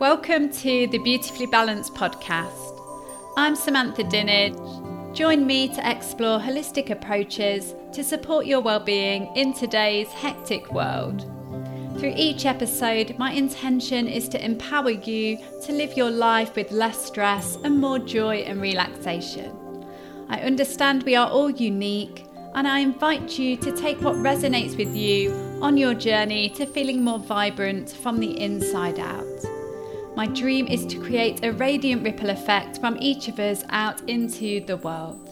Welcome to the Beautifully Balanced podcast. I'm Samantha Dinage. Join me to explore holistic approaches to support your well-being in today's hectic world. Through each episode, my intention is to empower you to live your life with less stress and more joy and relaxation. I understand we are all unique, and I invite you to take what resonates with you on your journey to feeling more vibrant from the inside out. My dream is to create a radiant ripple effect from each of us out into the world.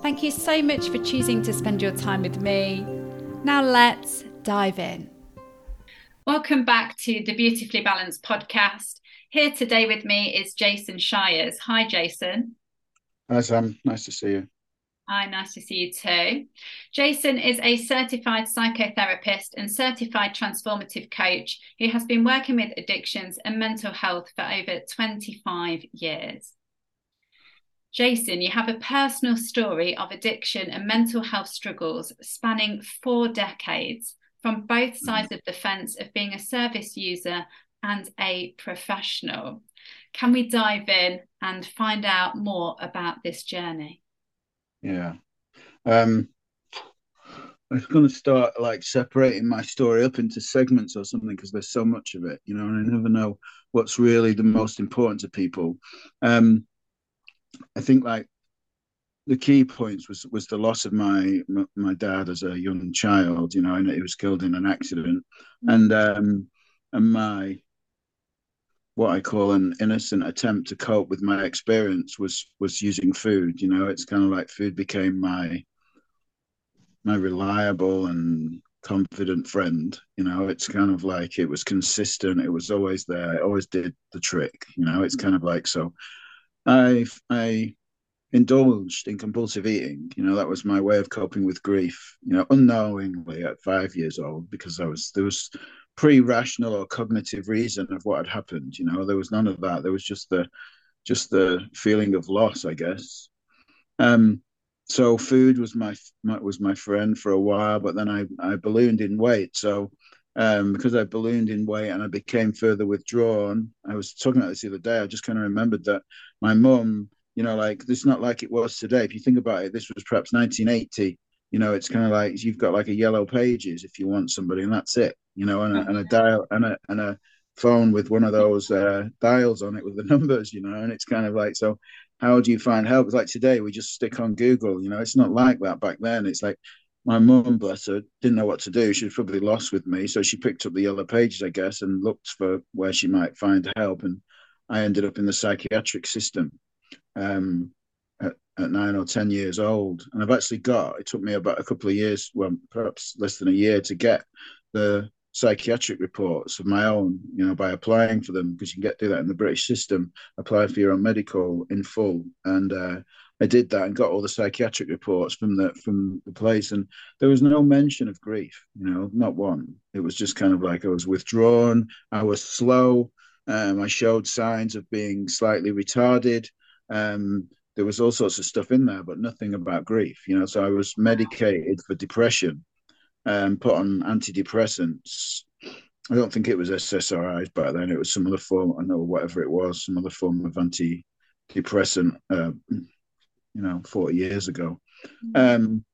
Thank you so much for choosing to spend your time with me. Now let's dive in. Welcome back to the Beautifully Balanced podcast. Here today with me is Jason Shiers. Hi, Jason. Hi, Sam. Nice to see you. Hi, nice to see you too. Jason is a certified psychotherapist and certified transformative coach who has been working with addictions and mental health for over 25 years. Jason, you have a personal story of addiction and mental health struggles spanning four decades from both mm-hmm. sides of the fence of being a service user and a professional. Can we dive in and find out more about this journey? Yeah. Um, I was going to start like separating my story up into segments or something because there's so much of it, you know, and I never know what's really the most important to people. Um, I think like the key points was was the loss of my my dad as a young child, you know, and he was killed in an accident, and um, and my what I call an innocent attempt to cope with my experience was was using food. You know, it's kind of like food became my my reliable and confident friend. You know, it's kind of like it was consistent. It was always there. It always did the trick. You know, it's kind of like so. I I indulged in compulsive eating. You know, that was my way of coping with grief. You know, unknowingly at five years old because I was there was pre-rational or cognitive reason of what had happened. You know, there was none of that. There was just the just the feeling of loss, I guess. Um, so food was my, my, was my friend for a while, but then I I ballooned in weight. So um, because I ballooned in weight and I became further withdrawn. I was talking about this the other day. I just kind of remembered that my mum, you know, like this is not like it was today. If you think about it, this was perhaps 1980 you know it's kind of like you've got like a yellow pages if you want somebody and that's it you know and a, and a dial and a, and a phone with one of those uh, dials on it with the numbers you know and it's kind of like so how do you find help? It's like today we just stick on google you know it's not like that back then. It's like my mum bless her didn't know what to do. She was probably lost with me so she picked up the yellow pages i guess and looked for where she might find help and i ended up in the psychiatric system. Um, at nine or ten years old, and I've actually got. It took me about a couple of years, well, perhaps less than a year, to get the psychiatric reports of my own. You know, by applying for them because you can get do that in the British system. Apply for your own medical in full, and uh, I did that and got all the psychiatric reports from the from the place, and there was no mention of grief. You know, not one. It was just kind of like I was withdrawn. I was slow. Um, I showed signs of being slightly retarded. Um, there was all sorts of stuff in there, but nothing about grief. You know, so I was medicated for depression, and um, put on antidepressants. I don't think it was SSRIs back then. It was some other form, I know whatever it was, some other form of antidepressant. Uh, you know, forty years ago. Mm-hmm. Um,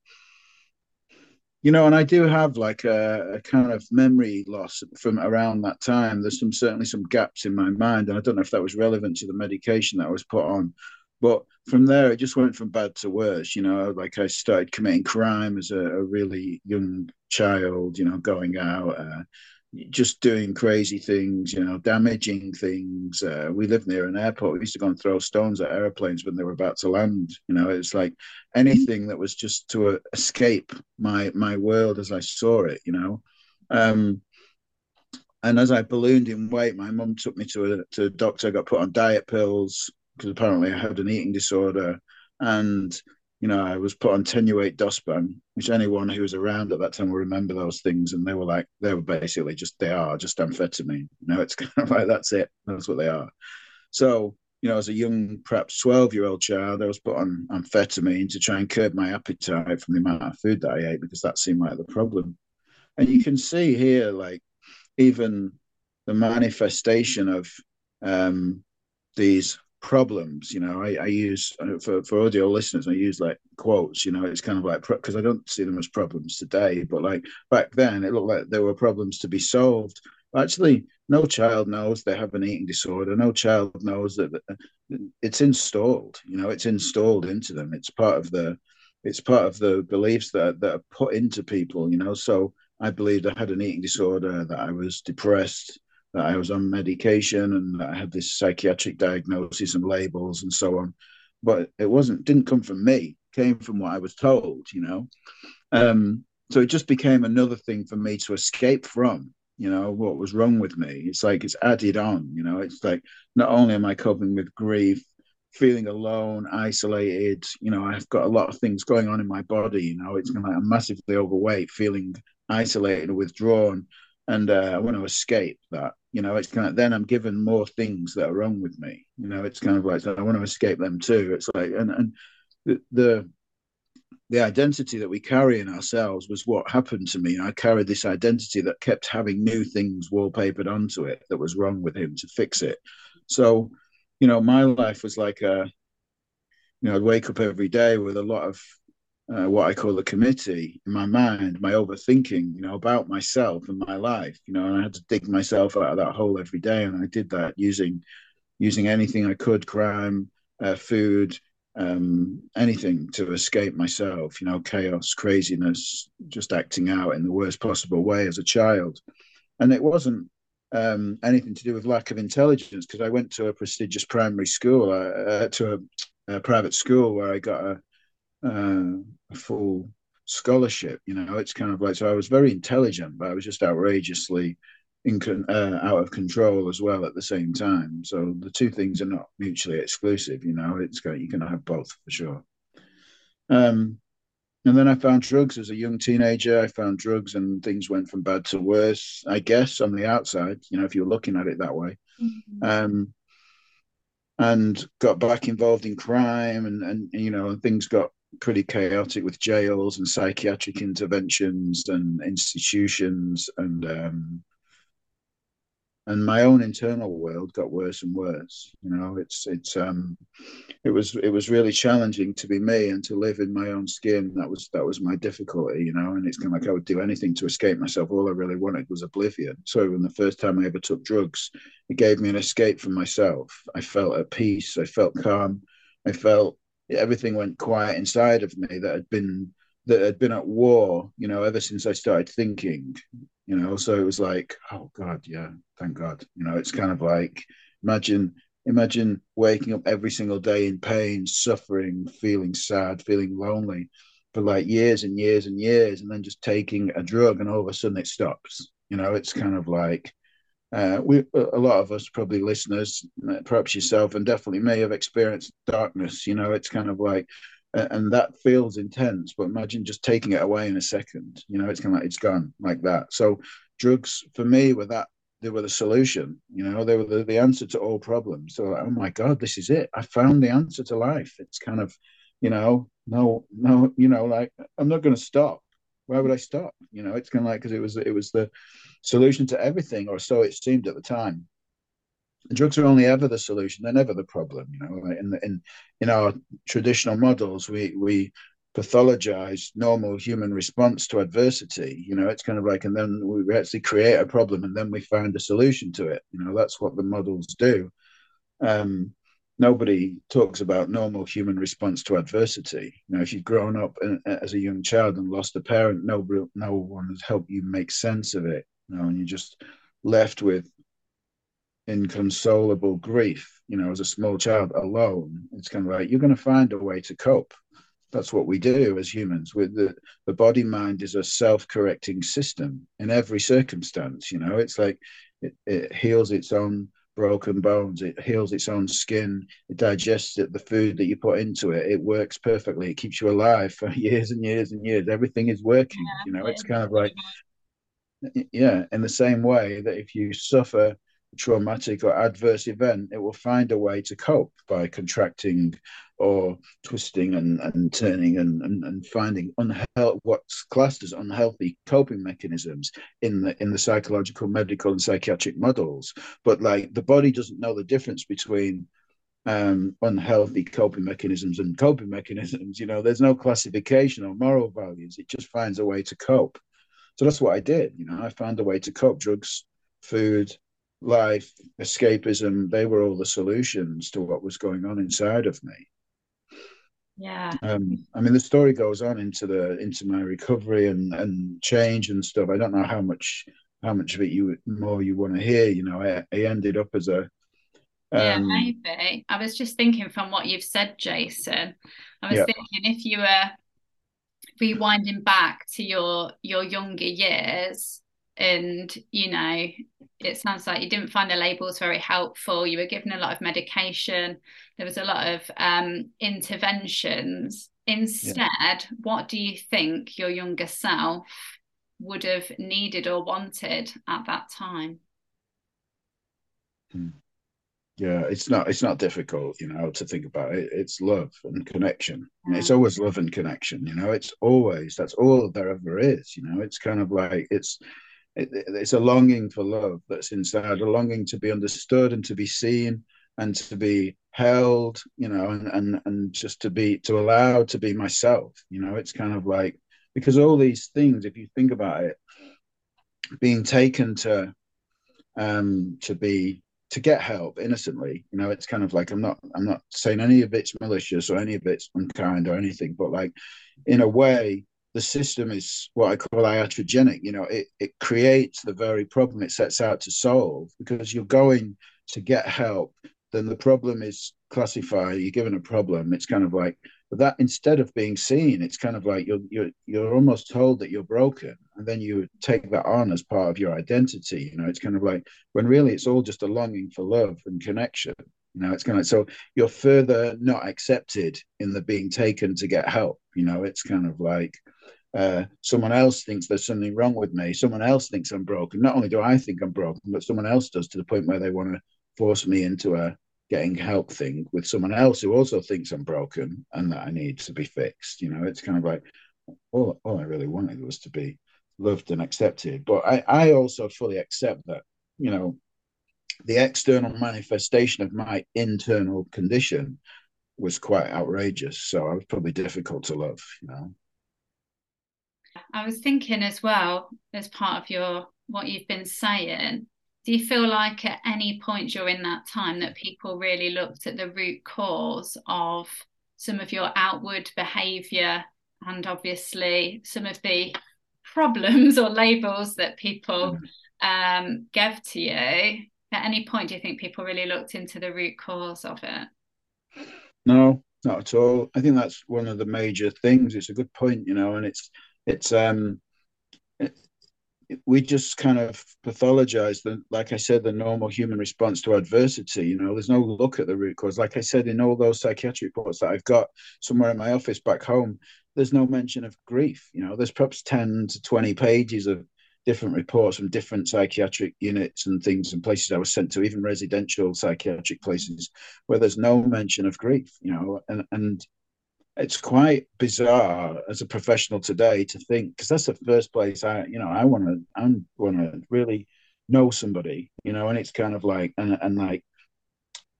you know, and I do have like a, a, kind of memory loss from around that time. There's some certainly some gaps in my mind, and I don't know if that was relevant to the medication that I was put on. But from there, it just went from bad to worse. You know, like I started committing crime as a, a really young child. You know, going out, uh, just doing crazy things. You know, damaging things. Uh, we lived near an airport. We used to go and throw stones at airplanes when they were about to land. You know, it's like anything that was just to uh, escape my my world as I saw it. You know. Um, and as I ballooned in weight, my mum took me to a to a doctor. I got put on diet pills because apparently I had an eating disorder, and you know I was put on tenuate dospan, which anyone who was around at that time will remember those things, and they were like they were basically just they are just amphetamine. You know, it's kind of like that's it, that's what they are. So you know, as a young, perhaps 12 year old child, I was put on amphetamine to try and curb my appetite from the amount of food that I ate because that seemed like the problem. And you can see here, like, even the manifestation of um, these problems. You know, I, I use uh, for for audio listeners, I use like quotes. You know, it's kind of like because I don't see them as problems today, but like back then, it looked like there were problems to be solved. Actually, no child knows they have an eating disorder. No child knows that it's installed. You know, it's installed into them. It's part of the it's part of the beliefs that that are put into people. You know, so I believed I had an eating disorder, that I was depressed, that I was on medication, and I had this psychiatric diagnosis and labels and so on. But it wasn't didn't come from me. Came from what I was told. You know, um, so it just became another thing for me to escape from. You know what was wrong with me. It's like it's added on. You know, it's like not only am I coping with grief, feeling alone, isolated. You know, I've got a lot of things going on in my body. You know, it's like I'm massively overweight, feeling isolated withdrawn, and uh, I want to escape that. You know, it's kind of then I'm given more things that are wrong with me. You know, it's kind of like I want to escape them too. It's like and and the, the the identity that we carry in ourselves was what happened to me. I carried this identity that kept having new things wallpapered onto it that was wrong with him to fix it. So, you know, my life was like a, you know, I'd wake up every day with a lot of uh, what I call the committee in my mind, my overthinking, you know, about myself and my life, you know, and I had to dig myself out of that hole every day, and I did that using using anything I could, crime, uh, food, um, anything to escape myself, you know, chaos, craziness, just acting out in the worst possible way as a child, and it wasn't um, anything to do with lack of intelligence because I went to a prestigious primary school, uh, uh to a, a, private school where I got a uh, a full scholarship. You know, it's kind of like so. I was very intelligent, but I was just outrageously in uh, out of control as well at the same time. So the two things are not mutually exclusive. You know, it's got you can have both for sure. Um, and then I found drugs as a young teenager. I found drugs, and things went from bad to worse. I guess on the outside, you know, if you're looking at it that way. Mm-hmm. Um, and got back involved in crime, and and you know, things got pretty chaotic with jails and psychiatric interventions and institutions and um, and my own internal world got worse and worse you know? It's it's um it was it was really challenging to be me and to live in my own skin. That was that was my difficulty you know? And it's kind of like i would do anything to escape myself. All i really wanted was oblivion. So when the first time i ever took drugs it gave me an escape from myself. I felt at peace. I felt calm. I felt everything went quiet inside of me that had been that had been at war, you know, ever since I started thinking, you know. So it was like, oh God, yeah, thank God. You know, it's kind of like imagine imagine waking up every single day in pain, suffering, feeling sad, feeling lonely for like years and years and years, and then just taking a drug and all of a sudden it stops. You know, it's kind of like uh, we a lot of us probably listeners uh, perhaps yourself and definitely may have experienced darkness you know it's kind of like and that feels intense but imagine just taking it away in a second you know it's kind of like it's gone like that. So drugs for me were that they were the solution you know they were the, the answer to all problems. So like, oh my god this is it i found the answer to life. It's kind of you know no no you know like i'm not going to stop why would I stop? You know, it's kind of like because it was it was the solution to everything, or so it seemed at the time. drugs are only ever the solution; they're never the problem. You know, in the, in in our traditional models, we we pathologize normal human response to adversity. You know, it's kind of like, and then we actually create a problem, and then we find a solution to it. You know, that's what the models do. Um, nobody talks about normal human response to adversity. You know, if you've grown up as a young child and lost a parent, nobody, no one has helped you make sense of it. You know, and you're just left with inconsolable grief. You know, as a small child alone, it's kind of like you're going to find a way to cope. That's what we do as humans. With the the body mind is a self correcting system in every circumstance. You know, it's like it, it heals its own broken bones. It heals its own skin. It digests it, the food that you put into it. It works perfectly. It keeps you alive for years and years and years. Everything is working. Yeah, you know, it's kind of like, yeah, in the same way that if you suffer traumatic or adverse event, it will find a way to cope by contracting or twisting and, and turning and, and, and finding unhe- what's classed as unhealthy coping mechanisms in the in the psychological, medical, and psychiatric models. But like the body doesn't know the difference between um, unhealthy coping mechanisms and coping mechanisms. You know, there's no classification or moral values. It just finds a way to cope. So that's what I did. You know, I found a way to cope. Drugs, food, life, escapism, they were all the solutions to what was going on inside of me. Yeah. Um, I mean, the story goes on into the into my recovery and and change and stuff. I don't know how much how much of it you more you want to hear. You know, I, I ended up as a um, yeah, maybe. I was just thinking from what you've said, Jason. I was yeah. thinking if you were rewinding back to your your younger years, and you know, it sounds like you didn't find the labels very helpful. You were given a lot of medication. There was a lot of um, interventions. Instead, yeah. what do you think your younger self would have needed or wanted at that time? Hmm yeah it's not it's not difficult you know to think about it it's love and connection yeah. it's always love and connection you know it's always that's all there ever is you know it's kind of like it's it, it's a longing for love that's inside a longing to be understood and to be seen and to be held you know and and, and just to be to allow to be myself you know it's kind of like because all these things if you think about it being taken to um to be to get help innocently. You know, it's kind of like I'm not I'm not saying any of it's malicious or any of it's unkind or anything, but like in a way, the system is what I call iatrogenic. You know, it, it creates the very problem it sets out to solve because you're going to get help, then the problem is classified, you're given a problem, it's kind of like but that instead of being seen, it's kind of like you're you're you're almost told that you're broken, and then you take that on as part of your identity. You know, it's kind of like when really it's all just a longing for love and connection. You know, it's kind of like, so you're further not accepted in the being taken to get help. You know, it's kind of like uh, someone else thinks there's something wrong with me. Someone else thinks I'm broken. Not only do I think I'm broken, but someone else does to the point where they want to force me into a getting help thing with someone else who also thinks I'm broken and that I need to be fixed. You know, it's kind of like all, all I really wanted was to be loved and accepted. But I, I also fully accept that, you know, the external manifestation of my internal condition was quite outrageous. So I was probably difficult to love, you know. I was thinking as well, as part of your what you've been saying, do you feel like at any point during that time that people really looked at the root cause of some of your outward behavior and obviously some of the problems or labels that people mm. um, gave to you? At any point do you think people really looked into the root cause of it? No not at all. I think that's one of the major things. It's a good point you know and it's it's um we just kind of pathologize the like i said the normal human response to adversity you know? There's no look at the root cause. Like i said in all those psychiatric reports that i've got somewhere in my office back home there's no mention of grief you know? There's perhaps 10 to 20 pages of different reports from different psychiatric units and things and places i was sent to even residential psychiatric places where there's no mention of grief you know? And and it's quite bizarre as a professional today to think because that's the first place I, you know, I want to, I want to really know somebody, you know, and it's kind of like, and and like,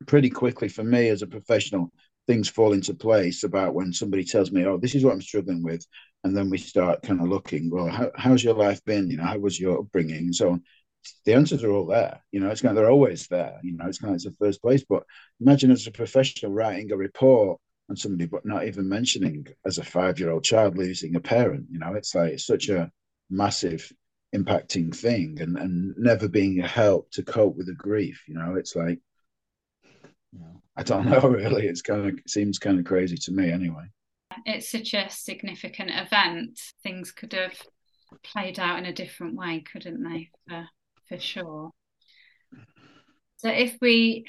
pretty quickly for me as a professional, things fall into place about when somebody tells me, oh, this is what I'm struggling with, and then we start kind of looking, well, how, how's your life been? You know, how was your upbringing and so on. The answers are all there, you know. It's kind of they're always there, you know. It's kind of it's the first place. But imagine as a professional writing a report and somebody, but not even mentioning as a five year old child losing a parent. You know, it's like it's such a massive impacting thing and, and never being a help to cope with the grief. You know, it's like, I don't know really. It's kind of it seems kind of crazy to me anyway. It's such a significant event. Things could have played out in a different way, couldn't they? For for sure. So if we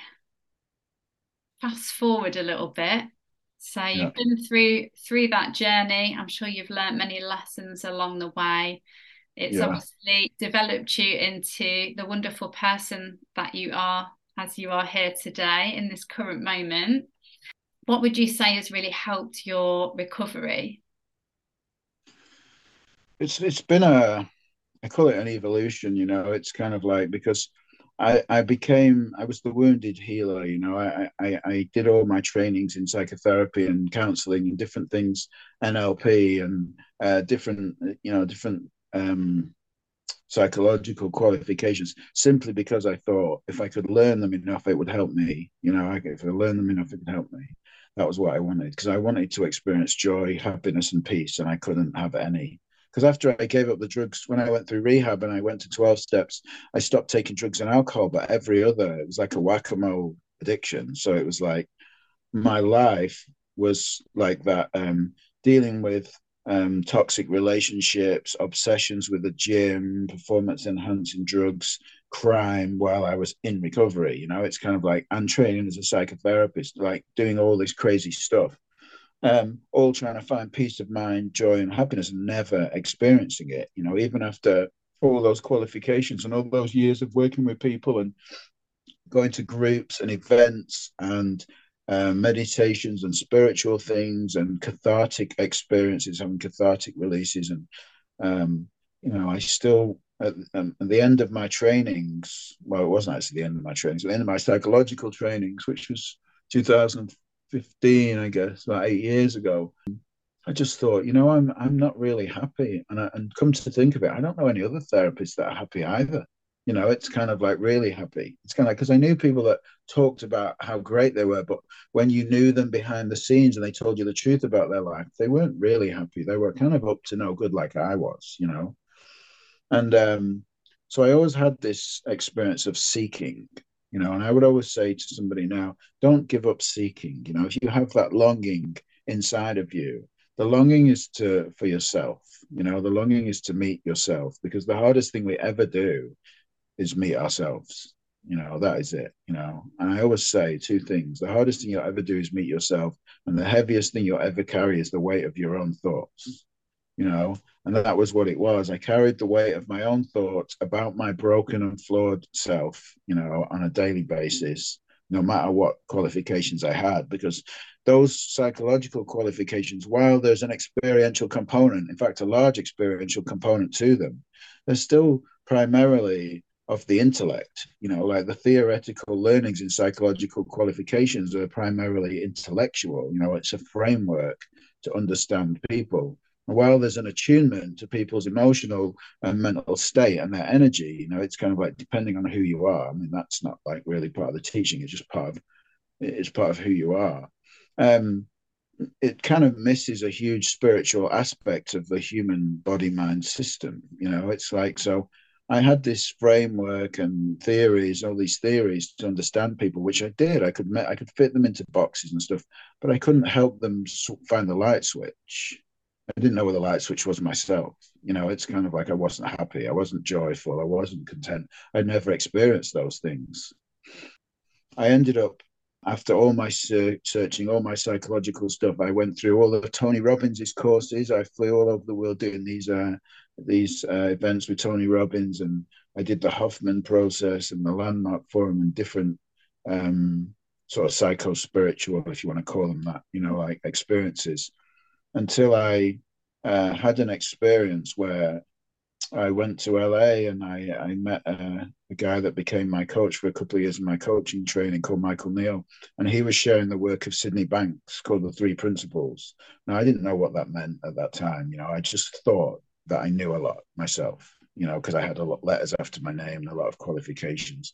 fast forward a little bit so you've yeah. been through through that journey. I'm sure you've learned many lessons along the way. it's yeah. obviously developed you into the wonderful person that you are as you are here today in this current moment. What would you say has really helped your recovery? It's it's been a I call it an evolution, you know. It's kind of like because I, I became I was the wounded healer, you know. I, I, I did all my trainings in psychotherapy and counseling and different things, NLP and uh, different you know different um, psychological qualifications simply because I thought if I could learn them enough, it would help me. You know, if I learn them enough, it could help me. That was what I wanted because I wanted to experience joy, happiness, and peace, and I couldn't have any because after I gave up the drugs, when I went through rehab and I went to 12 steps, I stopped taking drugs and alcohol, but every other, it was like a whack a mole addiction. So it was like my life was like that, um, dealing with um, toxic relationships, obsessions with the gym, performance enhancing drugs, crime while I was in recovery. You know, it's kind of like I'm training as a psychotherapist, like doing all this crazy stuff um, all trying to find peace of mind, joy, and happiness, and never experiencing it. You know, even after all those qualifications and all those years of working with people and going to groups and events and uh, meditations and spiritual things and cathartic experiences, having cathartic releases, and um, you know, I still at, um, at, the end of my trainings. Well, it wasn't actually the end of my trainings, but the end of my psychological trainings, which was 2000 15, I guess, about eight years ago. I just thought, you know, I'm I'm not really happy, and I, and come to think of it, I don't know any other therapists that are happy either. You know, it's kind of like really happy. It's kind of like because I knew people that talked about how great they were, but when you knew them behind the scenes and they told you the truth about their life, they weren't really happy. They were kind of up to no good, like I was, you know. And um, so I always had this experience of seeking you know and i would always say to somebody now don't give up seeking you know if you have that longing inside of you the longing is to for yourself you know the longing is to meet yourself because the hardest thing we ever do is meet ourselves you know that is it you know and i always say two things the hardest thing you'll ever do is meet yourself and the heaviest thing you'll ever carry is the weight of your own thoughts you know and that was what it was. I carried the weight of my own thoughts about my broken and flawed self you know on a daily basis no matter what qualifications i had because those psychological qualifications while there's an experiential component in fact a large experiential component to them they're still primarily of the intellect you know like the theoretical learnings in psychological qualifications are primarily intellectual you know it's a framework to understand people while there's an attunement to people's emotional and mental state and their energy, you know, it's kind of like depending on who you are. I mean, that's not like really part of the teaching. It's just part of it's part of who you are. Um, it kind of misses a huge spiritual aspect of the human body mind system. You know, it's like so. I had this framework and theories, all these theories to understand people, which I did. I could I could fit them into boxes and stuff, but I couldn't help them find the light switch I didn't know where the light switch was myself. You know, it's kind of like I wasn't happy, I wasn't joyful, I wasn't content. I'd never experienced those things. I ended up after all my searching, all my psychological stuff, I went through all of Tony Robbins' courses. I flew all over the world doing these uh, these uh, events with Tony Robbins, and I did the Hoffman process and the Landmark Forum and different um, sort of psycho spiritual, if you want to call them that, you know, like experiences until I uh, had an experience where I went to LA and I, I met uh, a guy that became my coach for a couple of years in my coaching training called Michael Neill. And he was sharing the work of Sydney Banks called The Three Principles. Now, I didn't know what that meant at that time. You know, I just thought that I knew a lot myself, you know, because I had a lot of letters after my name and a lot of qualifications.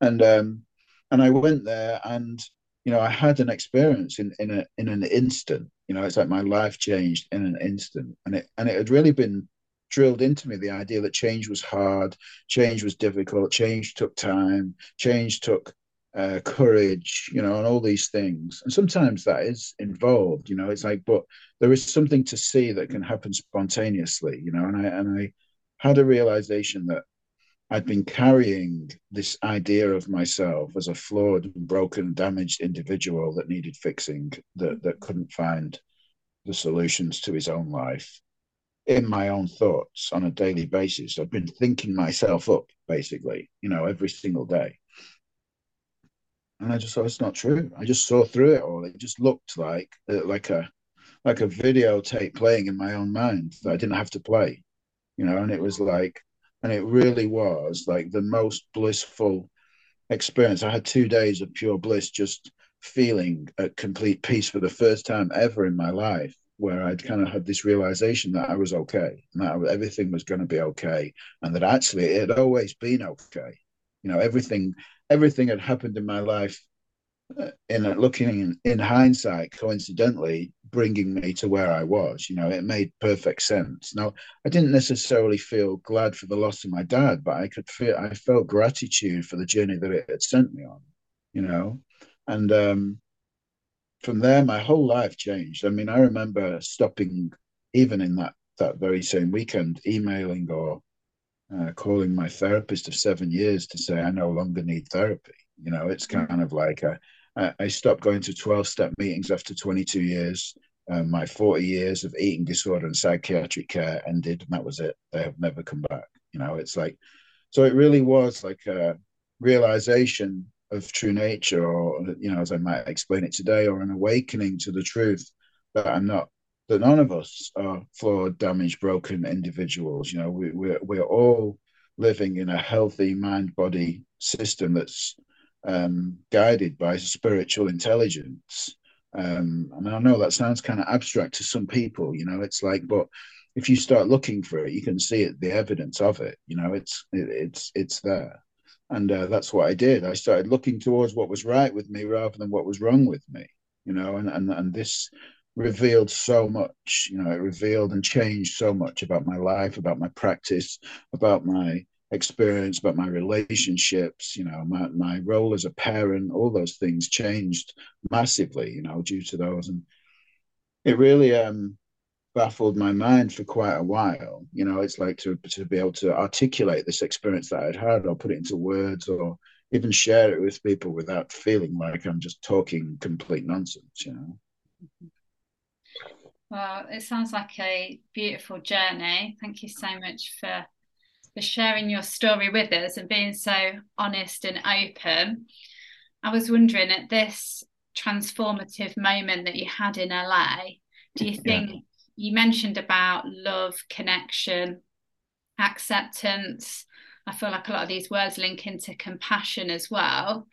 And, um, and I went there and you know, I had an experience in in a in an instant. You know, it's like my life changed in an instant, and it and it had really been drilled into me the idea that change was hard, change was difficult, change took time, change took uh, courage, you know, and all these things. And sometimes that is involved, you know. It's like, but there is something to see that can happen spontaneously, you know. And I and I had a realization that I'd been carrying this idea of myself as a flawed, broken, damaged individual that needed fixing, that, that couldn't find the solutions to his own life. in my own thoughts on a daily basis. I've been thinking myself up, basically, you know, every single day. And I just thought it's not true. I just saw through it all. It just looked like uh, like a like a videotape playing in my own mind that I didn't have to play, you know. And it was like, and it really was like the most blissful experience. I had two days of pure bliss, just feeling at complete peace for the first time ever in my life where I'd kind of had this realization that I was okay and that everything was going to be okay and that actually it had always been okay. You know, everything everything had happened in my life uh, in looking in, in hindsight, coincidentally, bringing me to where I was. You know, it made perfect sense. Now, I didn't necessarily feel glad for the loss of my dad, but I could feel I felt gratitude for the journey that it had sent me on. You know, and um, from there, my whole life changed. I mean, I remember stopping, even in that that very same weekend, emailing or uh, calling my therapist of seven years to say I no longer need therapy. You know, it's mm. kind of like a, I stopped going to 12 step meetings after 22 years. Um, my 40 years of eating disorder and psychiatric care ended, and that was it. They have never come back. You know, it's like, so it really was like a realization of true nature, or you know, as I might explain it today, or an awakening to the truth that I'm not, that none of us are flawed, damaged, broken individuals. You know, we, we're we're all living in a healthy mind body system that's um, guided by spiritual intelligence. Um, and I know that sounds kind of abstract to some people, you know, it's like, but if you start looking for it, you can see it, the evidence of it, you know, it's, it, it's, it's there and uh, that's what I did. I started looking towards what was right with me rather than what was wrong with me, you know, and and and this revealed so much, you know, it revealed and changed so much about my life, about my practice, about my experience, but my relationships, you know, my my role as a parent, all those things changed massively, you know, due to those, and it really um baffled my mind for quite a while. You know, it's like to to be able to articulate this experience that I'd had, or put it into words, or even share it with people without feeling like I'm just talking complete nonsense. You know. Well, it sounds like a beautiful journey. Thank you so much for for sharing your story with us and being so honest and open. I was wondering at this transformative moment that you had in LA, do you think yeah you mentioned about love, connection, acceptance. I feel like a lot of these words link into compassion as well.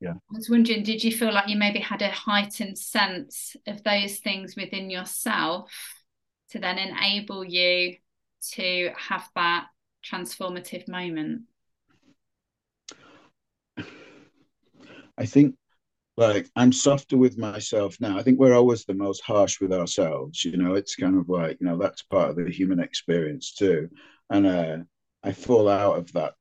Yeah. I was wondering, did you feel like you maybe had a heightened sense of those things within yourself to then enable you to have that transformative moment? I think like I'm softer with myself now. I think we're always the most harsh with ourselves. You know, it's kind of like you know that's part of the human experience too, and uh, I fall out of that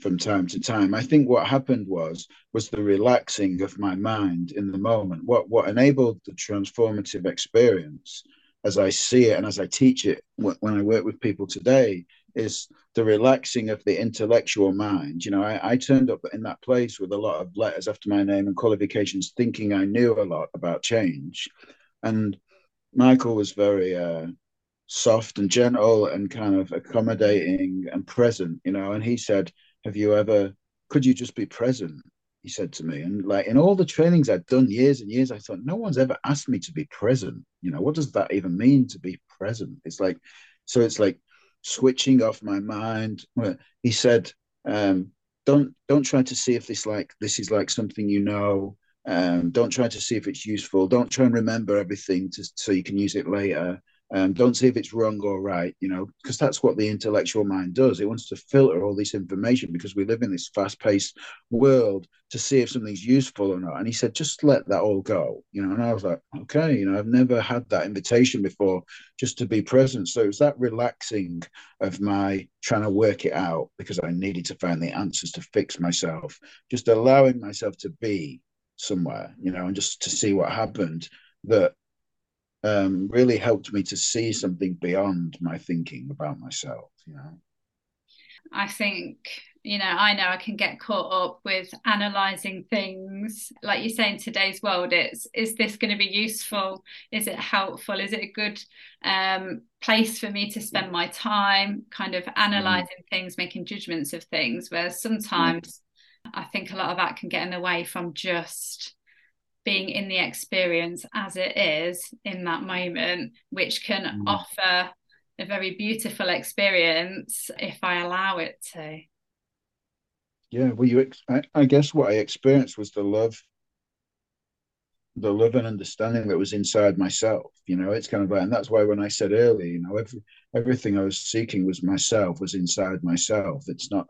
from time to time. I think what happened was was the relaxing of my mind in the moment. What what enabled the transformative experience, as I see it and as I teach it when I work with people today, is the relaxing of the intellectual mind. You know, I, I, turned up in that place with a lot of letters after my name and qualifications, thinking I knew a lot about change. And Michael was very uh, soft and gentle and kind of accommodating and present, you know. And he said, Have you ever, could you just be present? He said to me. And like in all the trainings I'd done years and years, I thought, No one's ever asked me to be present. You know, what does that even mean to be present? It's like, so it's like, switching off my mind. He said, um, "Don't don't try to see if this like this is like something you know. Um, don't try to see if it's useful. Don't try and remember everything to, so you can use it later. Um, don't see if it's wrong or right, you know, because that's what the intellectual mind does. It wants to filter all this information because we live in this fast paced world to see if something's useful or not. And he said, just let that all go, you know. And I was like, okay, you know, I've never had that invitation before just to be present. So it was that relaxing of my trying to work it out because I needed to find the answers to fix myself, just allowing myself to be somewhere, you know, and just to see what happened that um, really helped me to see something beyond my thinking about myself. You know, I think you know i know i can get caught up with analyzing things like you say in today's world it's is this going to be useful is it helpful is it a good um, place for me to spend my time kind of analyzing mm. things making judgments of things where sometimes mm. i think a lot of that can get in the way from just being in the experience as it is in that moment which can mm. offer a very beautiful experience if i allow it to. Yeah well you I, I guess what i experienced was the love the love and understanding that was inside myself you know? It's kind of like and that's why when i said earlier you know every, everything i was seeking was myself was inside myself. It's not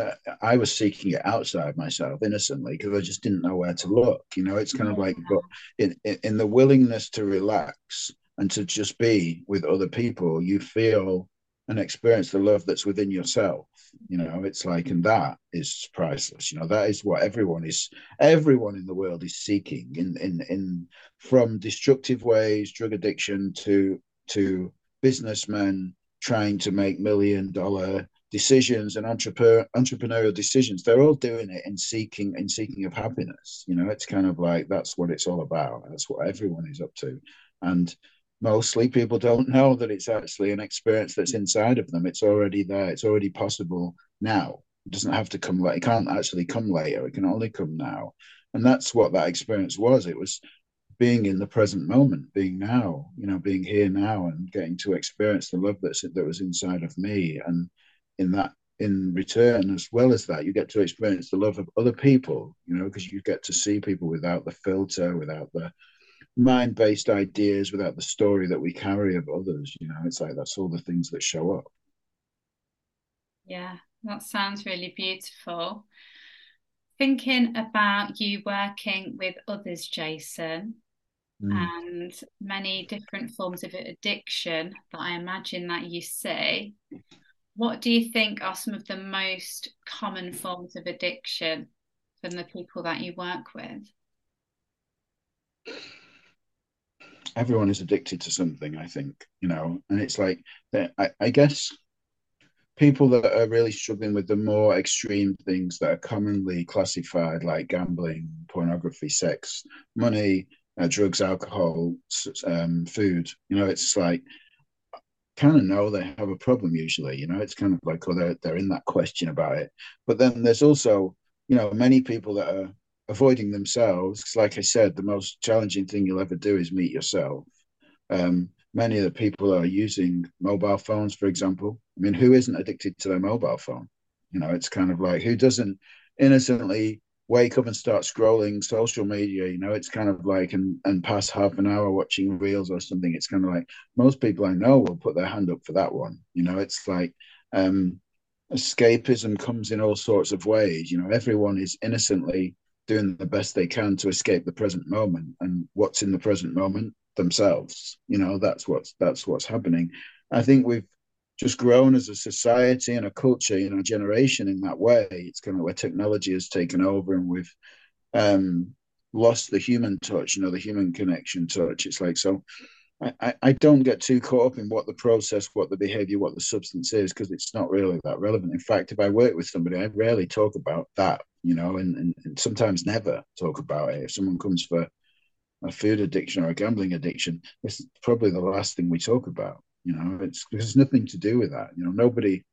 uh, i was seeking it outside myself innocently because i just didn't know where to look you know? It's kind of like but in, in, in the willingness to relax and to just be with other people you feel and experience the love that's within yourself you know? It's like and that is priceless you know? That is what everyone is everyone in the world is seeking in in in from destructive ways drug addiction to to businessmen trying to make million dollar decisions and entrepreneur, entrepreneurial decisions they're all doing it in seeking in seeking of happiness you know it's kind of like that's what it's all about that's what everyone is up to and mostly people don't know that it's actually an experience that's inside of them. It's already there. It's already possible now. It doesn't have to come later. It can't actually come later. It can only come now. And that's what that experience was. It was being in the present moment, being now, you know, being here now and getting to experience the love that's that was inside of me. And in that in return, as well as that, you get to experience the love of other people, you know, because you get to see people without the filter, without the mind based ideas without the story that we carry of others. You know, it's like that's all the things that show up. Yeah, that sounds really beautiful. Thinking about you working with others, Jason, mm. and many different forms of addiction that I imagine that you see, what do you think are some of the most common forms of addiction from the people that you work with? everyone is addicted to something i think you know and it's like I, I guess people that are really struggling with the more extreme things that are commonly classified like gambling pornography sex money uh, drugs alcohol um, food you know it's like kind of know they have a problem usually you know it's kind of like oh they're, they're in that question about it but then there's also you know many people that are avoiding themselves. Like I said, the most challenging thing you'll ever do is meet yourself. Um, many of the people are using mobile phones, for example. I mean, who isn't addicted to their mobile phone? You know, it's kind of like who doesn't innocently wake up and start scrolling social media you know it's kind of like and and pass half an hour watching reels or something it's kind of like most people i know will put their hand up for that one you know it's like um escapism comes in all sorts of ways you know everyone is innocently doing the best they can to escape the present moment and what's in the present moment themselves you know that's what's that's what's happening. I think we've just grown as a society and a culture know a generation in that way it's kind of where technology has taken over and we've um lost the human touch you know the human connection touch it's like so I, I don't get too caught up in what the process, what the behavior, what the substance is, because it's not really that relevant. In fact, if I work with somebody, I rarely talk about that, you know, and, and, and sometimes never talk about it. If someone comes for a food addiction or a gambling addiction, it's probably the last thing we talk about. You know, it's there's nothing to do with that. You know, nobody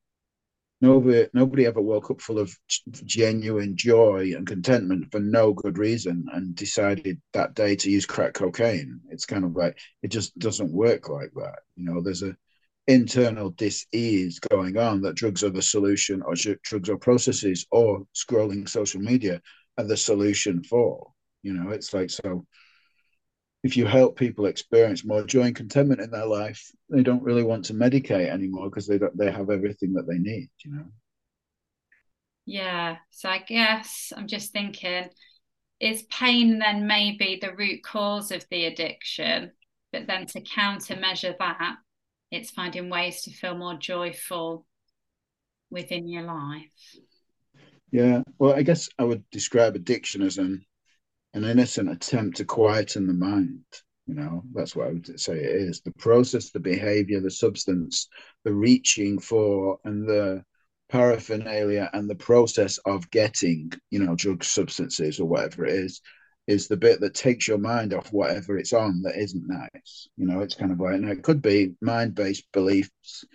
Nobody, nobody ever woke up full of genuine joy and contentment for no good reason and decided that day to use crack cocaine. It's kind of like it just doesn't work like that. You know, there's a internal dis-ease going on that drugs are the solution, or drugs or processes, or scrolling social media are the solution for. You know, it's like so if you help people experience more joy and contentment in their life, they don't really want to medicate anymore because they don't, they have everything that they need, you know. Yeah. So I guess I'm just thinking, is pain then maybe the root cause of the addiction? But then to countermeasure that, it's finding ways to feel more joyful within your life. Yeah. Well, I guess I would describe addiction as an an innocent attempt to quieten the mind. You know, that's what I would say it is. The process, the behavior, the substance, the reaching for, and the paraphernalia and the process of getting, you know, drug substances or whatever it is, is the bit that takes your mind off whatever it's on that isn't nice. You know, it's kind of like, and it could be mind based beliefs.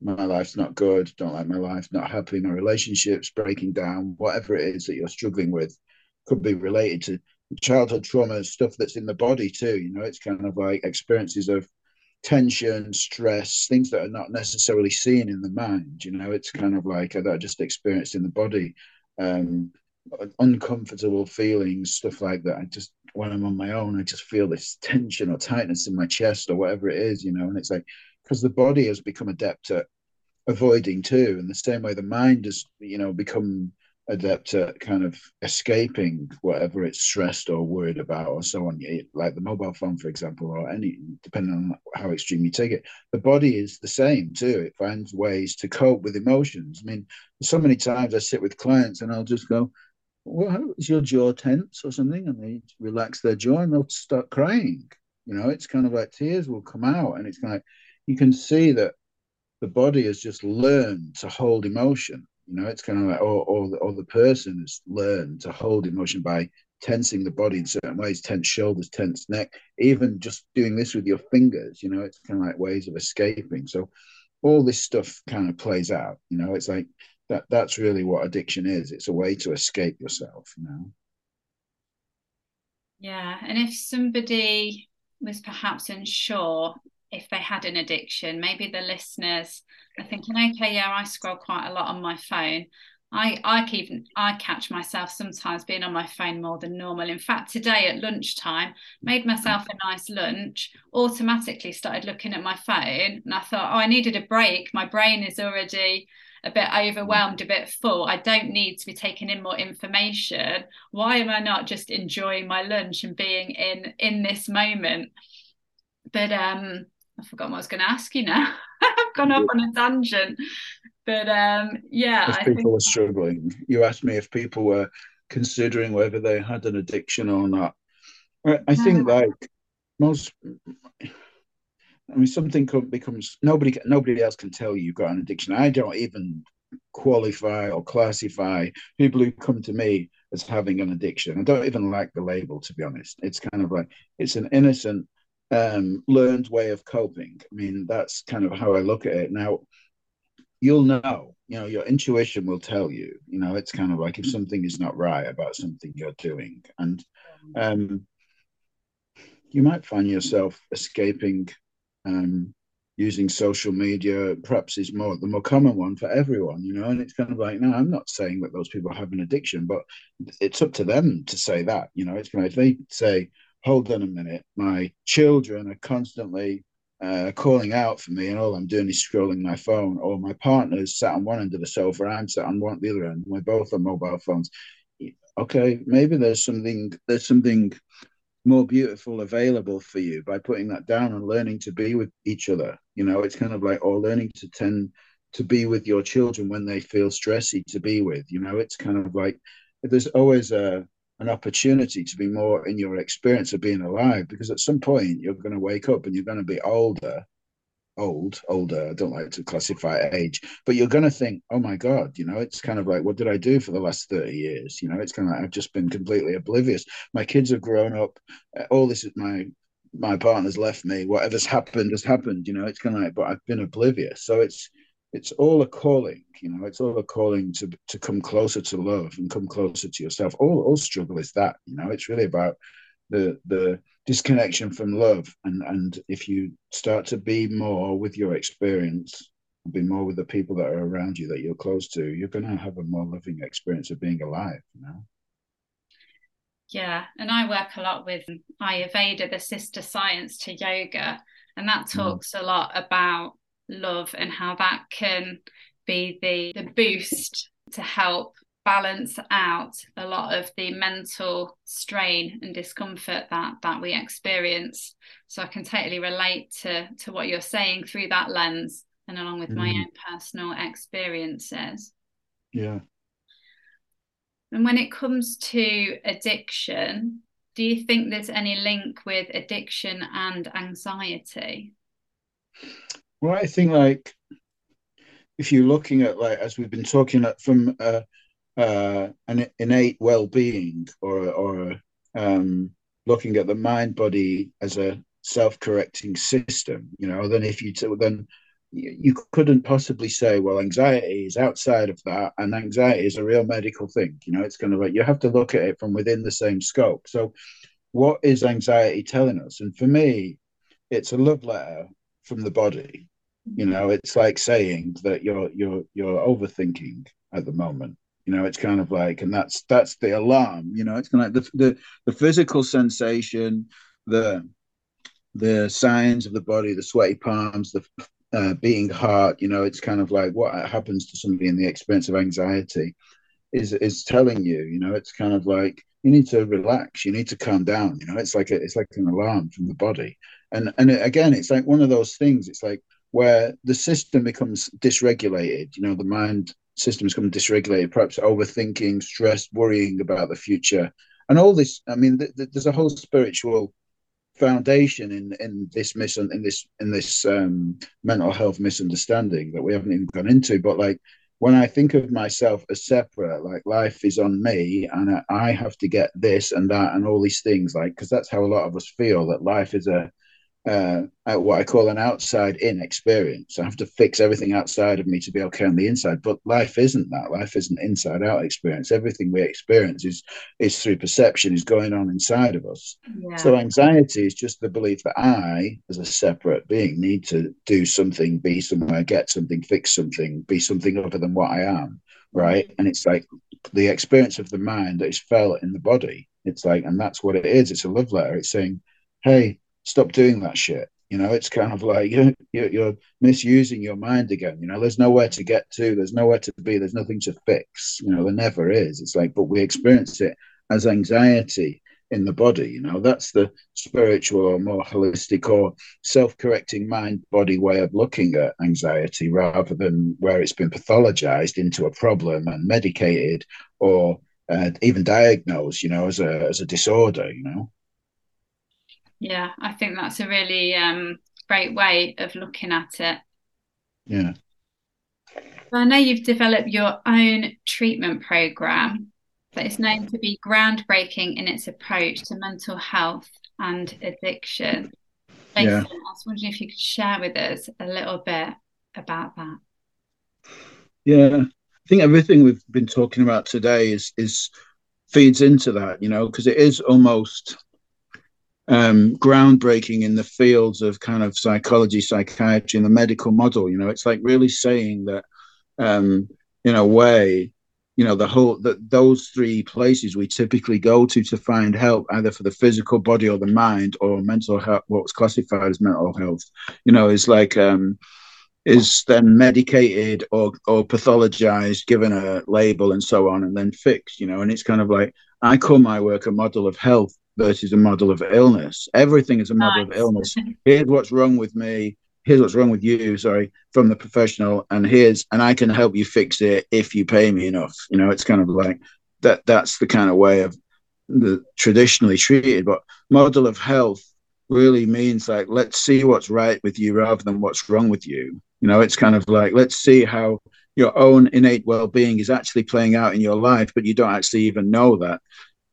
My life's not good, don't like my life, not happy, my relationships breaking down, whatever it is that you're struggling with could be related to childhood trauma, stuff that's in the body too. You know, it's kind of like experiences of tension, stress, things that are not necessarily seen in the mind. You know, it's kind of like that just experienced in the body. Um, uncomfortable feelings, stuff like that. I just when I'm on my own, I just feel this tension or tightness in my chest or whatever it is, you know. And it's like because the body has become adept at avoiding too, in the same way the mind has, you know, become adept at kind of escaping whatever it's stressed or worried about or so on. Like the mobile phone for example or any depending on how extreme you take it the body is the same too. It finds ways to cope with emotions. I mean so many times i sit with clients and i'll just go well is your jaw tense or something? And they relax their jaw and they'll start crying. You know it's kind of like tears will come out and it's kind of you can see that the body has just learned to hold emotion you know, it's kind of like, or, or, the, or the person has learned to hold emotion by tensing the body in certain ways, tense shoulders, tense neck, even just doing this with your fingers, you know, it's kind of like ways of escaping. So all this stuff kind of plays out, you know, it's like that that's really what addiction is. It's a way to escape yourself, you know. Yeah. And if somebody was perhaps unsure if they had an addiction, maybe the listeners are thinking, okay, yeah, I scroll quite a lot on my phone. I I even I catch myself sometimes being on my phone more than normal. In fact, today at lunchtime, made myself a nice lunch, automatically started looking at my phone, and I thought, oh, I needed a break. My brain is already a bit overwhelmed, a bit full. I don't need to be taking in more information. Why am I not just enjoying my lunch and being in in this moment? But um I forgot what I was going to ask you now. I've gone off on a tangent. But um, yeah, if I people think... were struggling, you asked me if people were considering whether they had an addiction or not. I, I think like most, I mean, something becomes nobody nobody else can tell you you've got an addiction. I don't even qualify or classify people who come to me as having an addiction. I don't even like the label, to be honest. It's kind of like it's an innocent um, learned way of coping. I mean, that's kind of how I look at it. Now, you'll know, you know, your intuition will tell you, you know, it's kind of like if something is not right about something you're doing. And um, you might find yourself escaping um, using social media, perhaps is more the more common one for everyone, you know. And it's kind of like, no, I'm not saying that those people have an addiction, but it's up to them to say that, you know. It's kind of if they say, hold on a minute, my children are constantly uh, calling out for me, and all I'm doing is scrolling my phone, or my partner's sat on one end of the sofa, I'm sat on one the other end. We're both on mobile phones. Okay, maybe there's something there's something more beautiful available for you by putting that down and learning to be with each other. You know, it's kind of like or learning to tend to be with your children when they feel stressy to be with. You know, it's kind of like there's always a an opportunity to be more in your experience of being alive because at some point you're going to wake up and you're going to be older old older i don't like to classify age but you're going to think oh my god you know it's kind of like what did i do for the last 30 years? You know it's kind of like i've just been completely oblivious. My kids have grown up uh, all this is my my partner's left me whatever's happened has happened you know it's kind of like but i've been oblivious. So it's it's all a calling you know it's all a calling to to come closer to love and come closer to yourself all all struggle is that you know it's really about the the disconnection from love and and if you start to be more with your experience be more with the people that are around you that you're close to you're going to have a more loving experience of being alive you know yeah and i work a lot with ayurveda the sister science to yoga and that mm. talks mm. a lot about love and how that can be the, the boost to help balance out a lot of the mental strain and discomfort that that we experience. So i can totally relate to to what you're saying through that lens and along with mm. my own personal experiences. Yeah. And when it comes to addiction do you think there's any link with addiction and anxiety well, I think like if you're looking at like as we've been talking at from uh, uh, an innate well-being or or um, looking at the mind body as a self-correcting system, you know, then if you t- then you couldn't possibly say, well, anxiety is outside of that, and anxiety is a real medical thing. You know, it's kind of like you have to look at it from within the same scope. So, what is anxiety telling us? And for me, it's a love letter from the body. You know, it's like saying that you're you're you're overthinking at the moment. You know, it's kind of like, and that's that's the alarm. You know, it's kind of like the the, the physical sensation, the the signs of the body, the sweaty palms, the uh, beating heart. You know, it's kind of like what happens to somebody in the experience of anxiety is is telling you. You know, it's kind of like you need to relax. You need to calm down. You know, it's like a, it's like an alarm from the body. And and again, it's like one of those things. It's like where the system becomes dysregulated. You know, the mind systems become dysregulated, perhaps overthinking, stress, worrying about the future, and all this. I mean, th- th- there's a whole spiritual foundation in in this mis in this in this um, mental health misunderstanding that we haven't even gone into. But like when I think of myself as separate, like life is on me and I, I have to get this and that and all these things, like because that's how a lot of us feel that life is a uh, what I call an outside in experience. I have to fix everything outside of me to be okay on the inside. But life isn't that. Life is an inside out experience. Everything we experience is is through perception, is going on inside of us. Yeah. So anxiety is just the belief that I, as a separate being, need to do something, be somewhere, get something, fix something, be something other than what I am. Right. And it's like the experience of the mind that is felt in the body. It's like, and that's what it is. It's a love letter. It's saying, hey, stop doing that shit. You know, it's kind of like you're, you're, misusing your mind again. You know, there's nowhere to get to, there's nowhere to be, there's nothing to fix. You know, there never is. It's like, but we experience it as anxiety in the body. You know, that's the spiritual or more holistic or self correcting mind body way of looking at anxiety rather than where it's been pathologized into a problem and medicated or uh, even diagnosed, you know, as a, as a disorder, you know. Yeah, I think that's a really um, great way of looking at it. Yeah. I know you've developed your own treatment program that is known to be groundbreaking in its approach to mental health and addiction. yeah. I was wondering if you could share with us a little bit about that. Yeah, I think everything we've been talking about today is is feeds into that, you know, because it is almost um, groundbreaking in the fields of kind of psychology, psychiatry, and the medical model. You know, it's like really saying that, um, in a way, you know, the whole that those three places we typically go to to find help, either for the physical body or the mind, or mental health, what's classified as mental health. You know, is like um, is then medicated or or pathologized, given a label and so on, and then fixed. You know, and it's kind of like I call my work a model of health versus a model of illness. Everything is a model nice. of illness. Here's what's wrong with me. Here's what's wrong with you. Sorry, from the professional, and here's and I can help you fix it if you pay me enough. You know, it's kind of like that. That's the kind of way of the traditionally treated. But model of health really means like let's see what's right with you rather than what's wrong with you. You know, it's kind of like let's see how your own innate well-being is actually playing out in your life, but you don't actually even know that.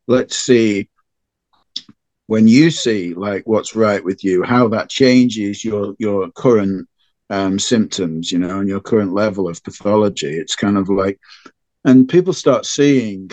Let's see when you see like what's right with you, how that changes your your current um, symptoms, you know, and your current level of pathology. It's kind of like, and people start seeing.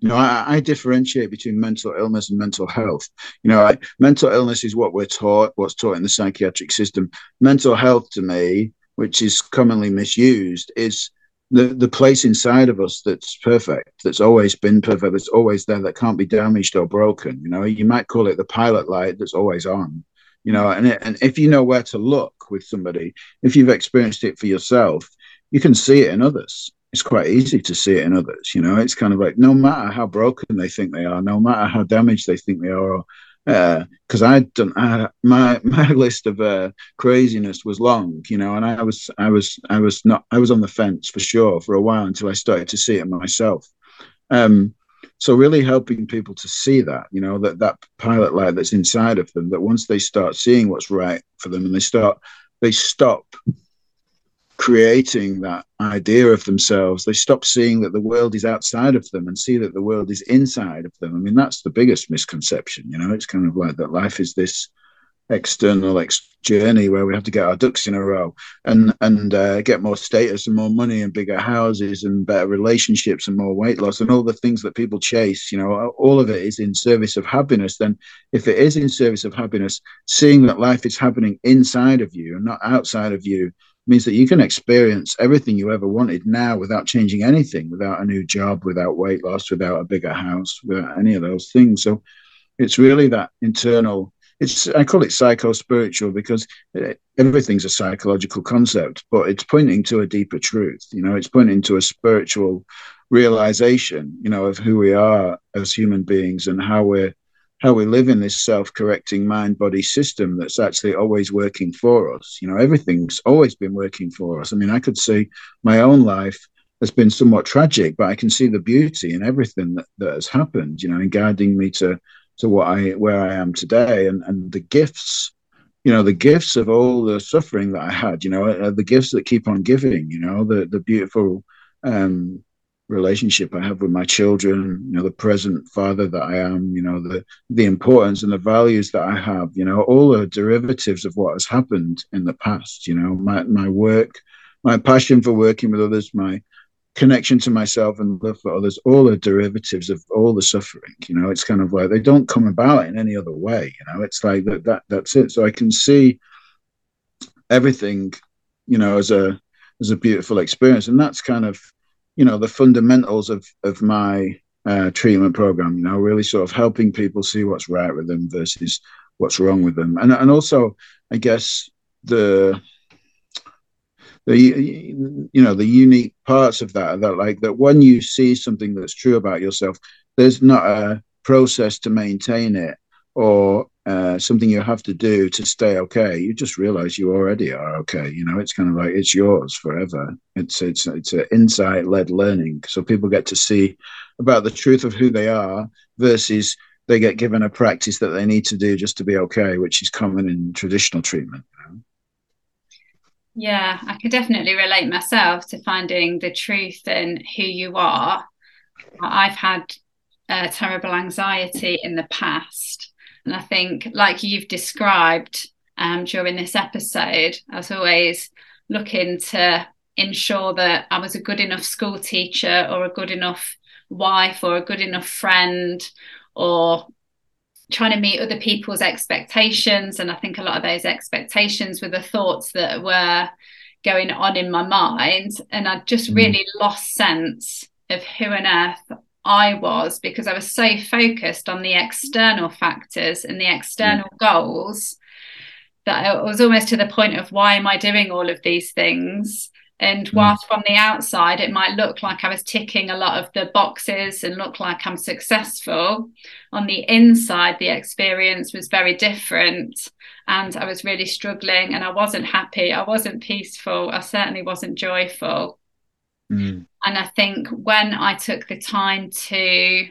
You know, I, I differentiate between mental illness and mental health. You know, I, mental illness is what we're taught, what's taught in the psychiatric system. Mental health, to me, which is commonly misused, is the the place inside of us that's perfect, that's always been perfect, that's always there, that can't be damaged or broken. You know, you might call it the pilot light that's always on. You know, and it, and if you know where to look with somebody, if you've experienced it for yourself, you can see it in others. It's quite easy to see it in others. You know, it's kind of like no matter how broken they think they are, no matter how damaged they think they are, or because uh, I'd done I, my my list of uh, craziness was long, you know, and I was I was I was not I was on the fence for sure for a while until I started to see it myself. Um, so really helping people to see that, you know, that that pilot light that's inside of them, that once they start seeing what's right for them and they start they stop creating that idea of themselves, they stop seeing that the world is outside of them and see that the world is inside of them. I mean, that's the biggest misconception. You know, it's kind of like that life is this external ex- journey where we have to get our ducks in a row and and uh, get more status and more money and bigger houses and better relationships and more weight loss and all the things that people chase you know all of it is in service of happiness. Then if it is in service of happiness seeing that life is happening inside of you and not outside of you means that you can experience everything you ever wanted now without changing anything without a new job without weight loss without a bigger house without any of those things. So it's really that internal it's I call it psycho spiritual because uh, everything's a psychological concept, but it's pointing to a deeper truth. You know, it's pointing to a spiritual realization. You know, of who we are as human beings and how we're how we live in this self-correcting mind-body system that's actually always working for us. You know, everything's always been working for us. I mean, I could see my own life has been somewhat tragic, but I can see the beauty in everything that, that has happened, you know, in guiding me to to what I where I am today, and and the gifts, you know, the gifts of all the suffering that I had, you know, the gifts that keep on giving, you know, the the beautiful um, relationship I have with my children, you know, the present father that I am, you know, the the importance and the values that I have, you know, all the derivatives of what has happened in the past, you know, my my work, my passion for working with others, my connection to myself and love for others, all the derivatives of all the suffering. You know, it's kind of like they don't come about in any other way. You know, it's like that. That that's it. So I can see everything, you know, as a as a beautiful experience, and that's kind of, you know, the fundamentals of of my uh, treatment program. You know, really sort of helping people see what's right with them versus what's wrong with them, and and also, I guess the the you know the unique parts of that that like that when you see something that's true about yourself there's not a process to maintain it or uh, something you have to do to stay okay. You just realize you already are okay you know? It's kind of like it's yours forever. It's it's it's an insight led learning. So people get to see about the truth of who they are versus they get given a practice that they need to do just to be okay which is common in traditional treatment? Yeah, I could definitely relate myself to finding the truth in who you are. I've had uh, terrible anxiety in the past. And I think, like you've described um, during this episode, I was always looking to ensure that I was a good enough school teacher or a good enough wife or a good enough friend or trying to meet other people's expectations and i think a lot of those expectations were the thoughts that were going on in my mind and i just mm. really lost sense of who on earth i was because i was so focused on the external factors and the external mm. goals that i was almost to the point of why am i doing all of these things and mm. whilst from the outside, it might look like I was ticking a lot of the boxes and look like I'm successful, on the inside, the experience was very different. And I was really struggling and I wasn't happy. I wasn't peaceful. I certainly wasn't joyful. Mm. And I think when I took the time to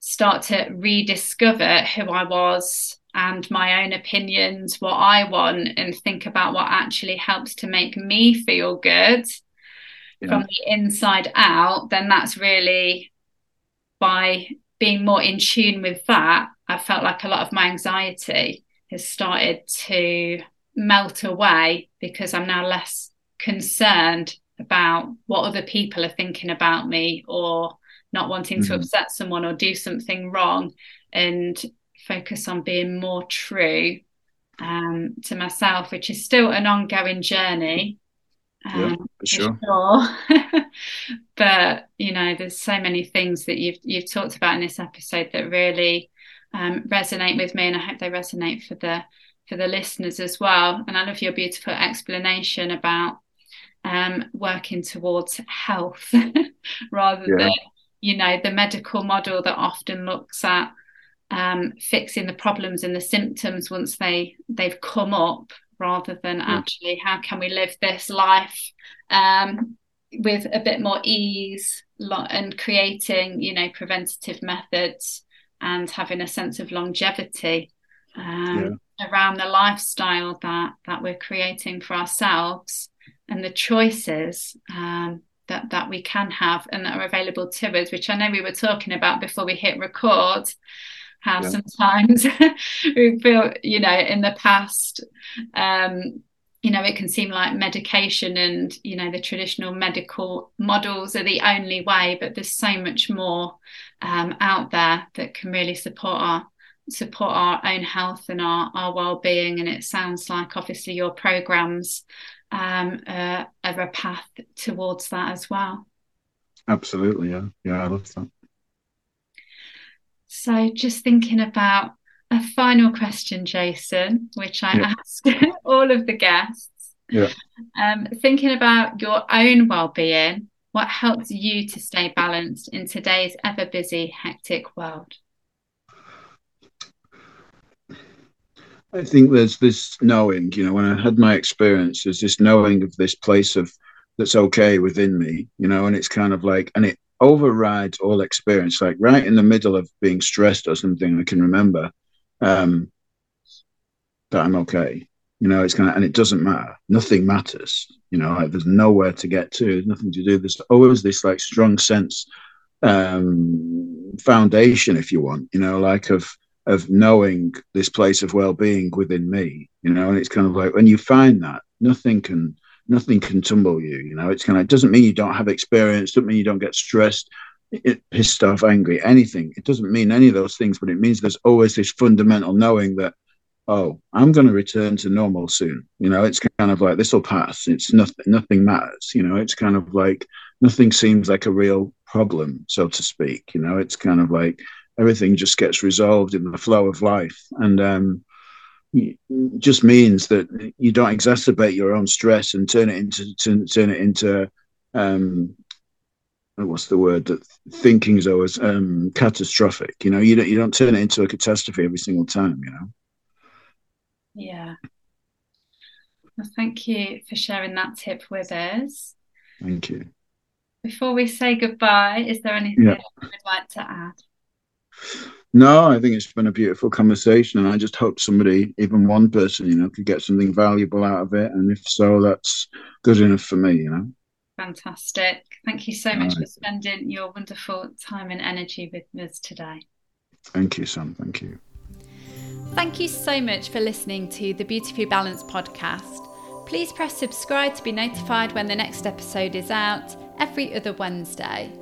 start to rediscover who I was and my own opinions, what I want, and think about what actually helps to make me feel good yeah. from the inside out, then that's really by being more in tune with that. I felt like a lot of my anxiety has started to melt away because I'm now less concerned about what other people are thinking about me or not wanting mm-hmm. to upset someone or do something wrong and focus on being more true um, to myself, which is still an ongoing journey. Um, yeah, for sure. Sure. but you know, there's so many things that you've you've talked about in this episode that really um, resonate with me, and I hope they resonate for the for the listeners as well. And I love your beautiful explanation about um, working towards health rather yeah. than you know the medical model that often looks at um, fixing the problems and the symptoms once they they've come up rather than yeah. actually how can we live this life um, with a bit more ease and creating you know preventative methods and having a sense of longevity um, yeah. around the lifestyle that that we're creating for ourselves and the choices um, that that we can have and that are available to us, which I know we were talking about before we hit record. How yeah. sometimes. We feel, you know, in the past, um, you know, it can seem like medication and, you know, the traditional medical models are the only way, but there's so much more um, out there that can really support our support our own health and our, our well-being. And it sounds like obviously your programs um, uh, are a path towards that as well. Absolutely yeah. Yeah i love that so just thinking about a final question jason which i yeah. ask all of the guests. Yeah. Um, thinking about your own well-being what helps you to stay balanced in today's ever busy hectic world? I think there's this knowing, you know, when I had my experience, there's this knowing of this place of that's okay within me, you know, and it's kind of like, and it overrides all experience. Like right in the middle of being stressed or something, I can remember um, that I'm okay. You know, it's kind of, and it doesn't matter. Nothing matters. You know, like there's nowhere to get to. There's nothing to do. There's always this like strong sense um, foundation, if you want. You know, like of of knowing this place of well-being within me you know and it's kind of like when you find that nothing can nothing can tumble you you know? It's kind of it doesn't mean you don't have experience doesn't mean you don't get stressed it, pissed off angry anything. It doesn't mean any of those things but it means there's always this fundamental knowing that oh i'm going to return to normal soon you know? It's kind of like this will pass. It's nothing nothing matters you know? It's kind of like nothing seems like a real problem so to speak you know? It's kind of like everything just gets resolved in the flow of life. And um, just means that you don't exacerbate your own stress and turn it into turn, turn it into um, what's the word that thinking is always um, catastrophic you know? You don't you don't turn it into a catastrophe every single time you know? Yeah. Well thank you for sharing that tip with us. Thank you. Before we say goodbye is there anything yeah. you would like to add no, I think it's been a beautiful conversation, and I just hope somebody, even one person, you know, could get something valuable out of it. And if so, that's good enough for me, you know. Fantastic. Thank you so much right. for spending your wonderful time and energy with us today. Thank you, Sam. Thank you. Thank you so much for listening to the Beautifully Balanced podcast. Please press subscribe to be notified when the next episode is out every other Wednesday.